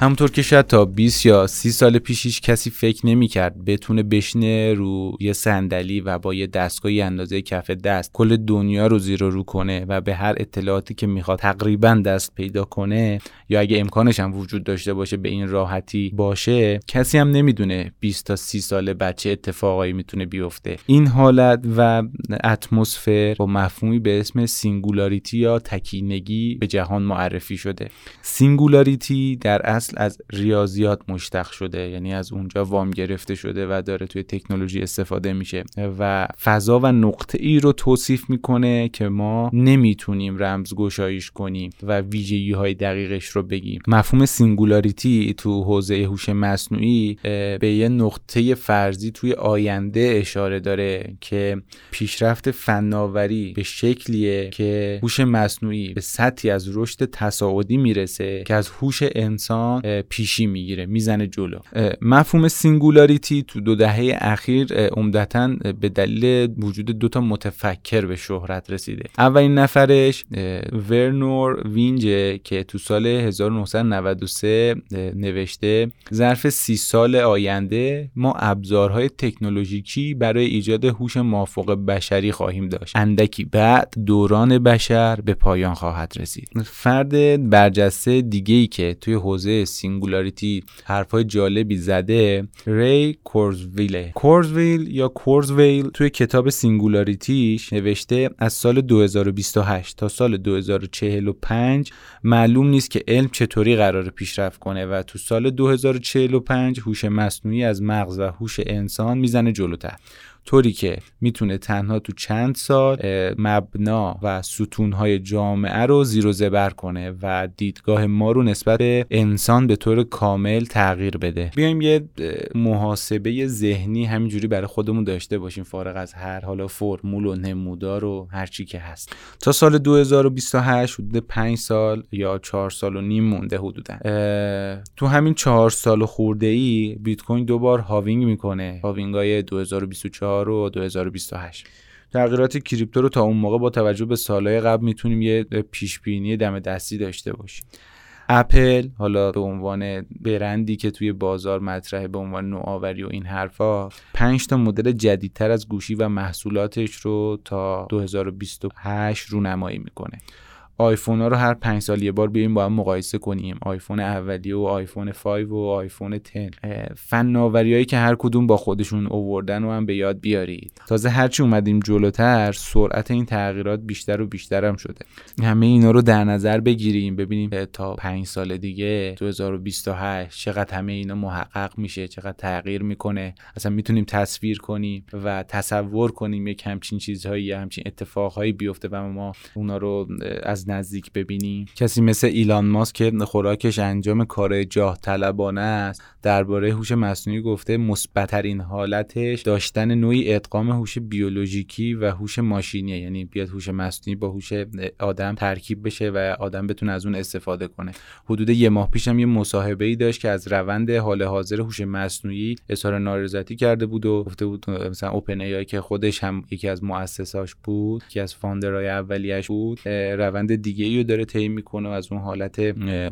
همونطور که شاید تا 20 یا 30 سال پیش کسی فکر نمی‌کرد بتونه بشینه رو یه صندلی و با یه دستگاهی اندازه کف دست کل دنیا رو زیر و رو کنه و به هر اطلاعاتی که می‌خواد تقریبا دست پیدا کنه یا اگه امکانش هم وجود داشته باشه به این راحتی باشه کسی هم نمی‌دونه 20 تا 30 سال بعد چه اتفاقایی می‌تونه بیفته. این حالت و اتمسفر با مفهومی به اسم singularity یا تکینگی به جهان معرفی شده. singularity در اصل از ریاضیات مشتق شده یعنی از اونجا وام گرفته شده و داره توی تکنولوژی استفاده میشه و فضا و نقطه ای رو توصیف می‌کنه که ما نمی‌تونیم رمزگشاییش کنیم و ویژگی های دقیقش رو بگیم. مفهوم singularity تو حوزه هوش مصنوعی به یه نقطه فرضی توی آینده اشاره داره که پیشرفت فناوری به شکلیه که هوش مصنوعی به سطحی از رشد تصاعدی می‌رسه که از هوش انسان پیشی می‌گیره می‌زنه جلو. مفهوم singularity تو دو دهه اخیر عمدتا به دلیل وجود دو تا متفکر به شهرت رسیده. اولین نفرش ورنور وینجه که تو سال 1993 نوشته ظرف سی سال آینده ما ابزارهای تکنولوژیکی برای ایجاد هوش مافوق بشری خواهیم داشت. اندکی بعد دوران بشر به پایان خواهد رسید. فرد برجسته دیگه ای که توی حوزه singularity حرفای جالبی زده ری کورزویله کورزویل یا کورزویل توی کتاب singularity ش نوشته از سال 2028 تا سال 2045 معلوم نیست که علم چطوری قرار پیشرفت کنه و تو سال 2045 هوش مصنوعی از مغز و هوش انسان می‌زنه جلوتر. طوری که می‌تونه تنها تو چند سال مبنا و ستونهای جامعه رو زیر و زبر کنه و دیدگاه ما رو نسبت به انسان به طور کامل تغییر بده. بیایم یه محاسبه ذهنی همینجوری برای خودمون داشته باشیم. فارغ از هر حالا فرمول و نمودار و هر چی که هست. تا سال 2028 حدود 5 سال یا 4 سال و نیم مونده حدودا. تو همین 4 سال خورده ای بیت کوین دوبار halving می‌کنه. halving های 2024 و 2028 تغییرات crypto رو تا اون موقع با توجه به سالهای قبل می‌تونیم یه پیش بینی دم دستی داشته باشیم. اپل حالا به عنوان برندی که توی بازار مطرحه به عنوان نوآوری و این حرفا 5 تا مدل جدیدتر از گوشی و محصولاتش رو تا 2028 رونمایی می‌کنه. آیفون ها رو هر پنج سال یه بار بیایم با هم مقایسه کنیم. آیفون اولیه و آیفون 5 و آیفون 10 فناوریایی که هر کدوم با خودشون اووردن و هم به یاد بیارید. تازه هرچی اومدیم جلوتر سرعت این تغییرات بیشتر و بیشتر هم شده. همه اینا رو در نظر بگیریم. ببینیم تا پنج سال دیگه 2028 چقدر همه اینا محقق میشه چقدر تغییر می‌کنه. اصلا می‌تونیم تصویر کنیم و تصور کنیم یک همچین چیزهایی همچین اتفاقهایی بیفته و ما اونا رو از نزدیک ببینیم کسی مثل ایلان ماسک که خوراکش انجام کار جاه طلبانه است درباره هوش مصنوعی گفته مثبتترین حالتش داشتن نوعی ادغام هوش بیولوژیکی و هوش ماشینیه. یعنی بیاد هوش مصنوعی با هوش آدم ترکیب بشه و آدم بتونه از اون استفاده کنه. حدود یه ماه پیشم یه مصاحبه ای داشت که از روند حال حاضر هوش مصنوعی اظهار نارضایتی کرده بود و گفته بود مثلا اوپن ای که خودش هم یکی از مؤسساش بود یکی از فاندرهای اولیش بود روند دیگه ای رو داره طی می‌کنه از اون حالت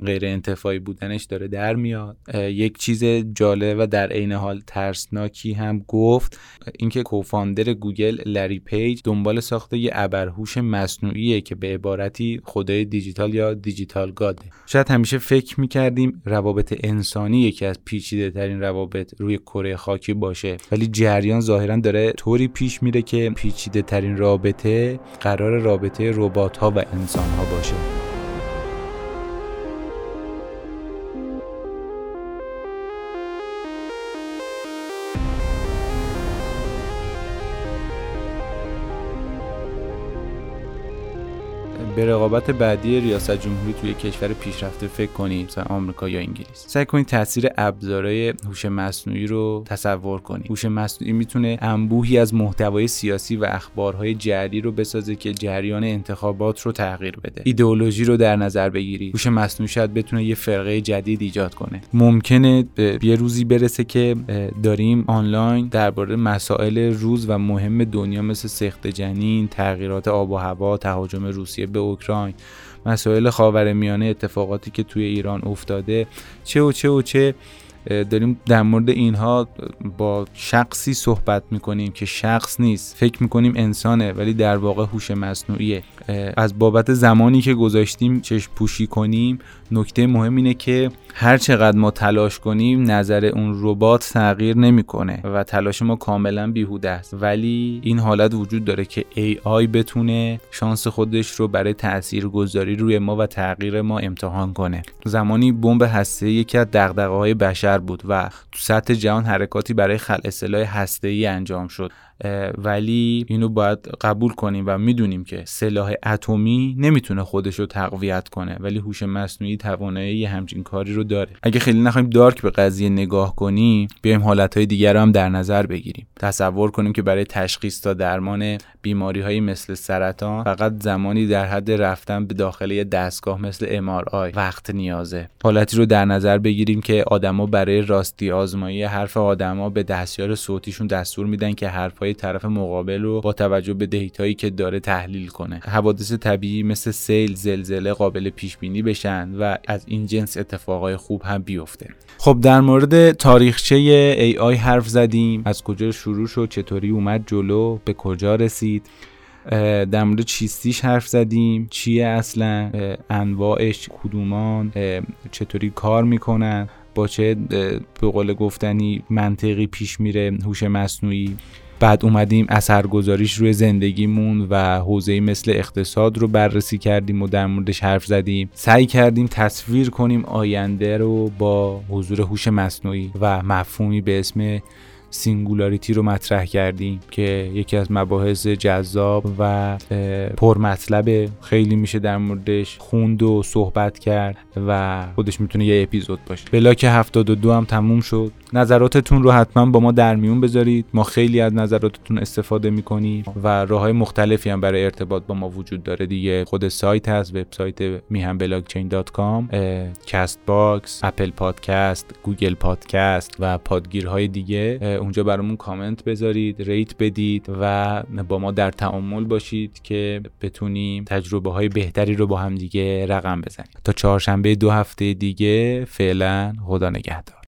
غیر انتفاعی بودنش داره در میاد. یک چیز جالب و در عین حال ترسناکی هم گفت اینکه co-founder گوگل لری پیج دنبال ساخت یه ابرهوش مصنوعیه که به عبارتی خدای دیجیتال یا digital god ه شاید همیشه فکر می‌کردیم روابط انسانی یکی از پیچیده ترین روابط روی کره خاکی باشه. ولی جریان ظاهرا داره طوری پیش میره که پیچیده ترین رابطه قراره رابطه ربات ها و انسان ها باشه. به رقابت بعدی ریاست جمهوری توی کشور پیشرفته فکر کنید مثلا آمریکا یا انگلیس. سعی کنید تاثیر ابزارهای هوش مصنوعی رو تصور کنید هوش مصنوعی می‌تونه انبوهی از محتوای سیاسی و اخبارهای جعلی رو بسازه که جریان انتخابات رو تغییر بده. ایدئولوژی رو در نظر بگیرید هوش مصنوعی شاید بتونه یه فرقه جدید ایجاد کنه. ممکنه به یه روزی برسه که داریم آنلاین درباره مسائل روز و مهم دنیا مثل سخت جنین تغییرات آب و هوا تهاجم روسیه به اوکراین. مسائل خاورمیانه اتفاقاتی که توی ایران افتاده چه و چه و چه داریم در مورد اینها با شخصی صحبت می‌کنیم که شخص نیست. فکر می‌کنیم انسانه ولی در واقع هوش مصنوعیه. از بابت زمانی که گذاشتیم چشم پوشی کنیم نکته مهم اینه که هر چقدر ما تلاش کنیم نظر اون ربات تغییر نمی‌کنه و تلاش ما کاملا بیهوده است. ولی این حالت وجود داره که AI بتونه شانس خودش رو برای تأثیر گذاری روی ما و تغییر ما امتحان کنه. زمانی بمب هسته یکی از دغدغه‌های بشر بود و تو سطح جهان حرکاتی برای خلع سلاح هسته‌ای انجام شد. ولی اینو باید قبول کنیم و می‌دونیم که سلاح اتمی نمی‌تونه خودش رو تقویت کنه ولی هوش مصنوعی توانایی همچین کاری رو داره. اگه خیلی نخوایم دارک به قضیه نگاه کنیم بیایم حالتهای دیگر رو هم در نظر بگیریم. تصور کنیم که برای تشخیص تا درمان بیماری های مثل سرطان فقط زمانی در حد رفتن به داخل یه دستگاه مثل MRI وقت نیازه. حالتی رو در نظر بگیریم که آدما برای راستی آزمایی حرف آدما به دستیار صوتیشون دستور میدن که حرفهای طرف مقابل رو با توجه به دیتایی که داره تحلیل کنه. حوادث طبیعی مثل سیل زلزله قابل پیش بینی بشن و از این جنس اتفاقای خوب هم بیفته. خب در مورد تاریخچه AI حرف زدیم. از کجا شروع شد؟ چطوری اومد جلو؟ به کجا رسید؟ در مورد چیستیش حرف زدیم. چیه اصلا؟ انواعش؟ کدومان؟ چطوری کار می‌کنن؟ با چه به قول گفتنی منطقی پیش میره؟ هوش مصنوعی؟ بعد اومدیم اثرگذاریش روی زندگیمون و حوزه مثل اقتصاد رو بررسی کردیم و در موردش حرف زدیم. سعی کردیم تصویر کنیم آینده رو با حضور هوش مصنوعی و مفهومی به اسم singularity رو مطرح کردیم که یکی از مباحث جذاب و پر مطلب خیلی میشه در موردش خوند و صحبت کرد و خودش می‌تونه یه اپیزود باشه. block 72 هم تموم شد. نظراتتون رو حتما با ما در میون بذارید. ما خیلی از نظراتتون استفاده می‌کنیم و راه های مختلفی هم برای ارتباط با ما وجود داره دیگه. خود سایت هست وبسایت میهن بلاکچین dot com کست باکس اپل پادکست گوگل پادکست و پادگیرهای دیگه. اونجا برامون کامنت بذارید rate بدید و با ما در تعامل باشید که بتونیم تجربه های بهتری رو با هم دیگه رقم بزنیم. تا چهارشنبه دو هفته دیگه فعلا خدا نگهدار.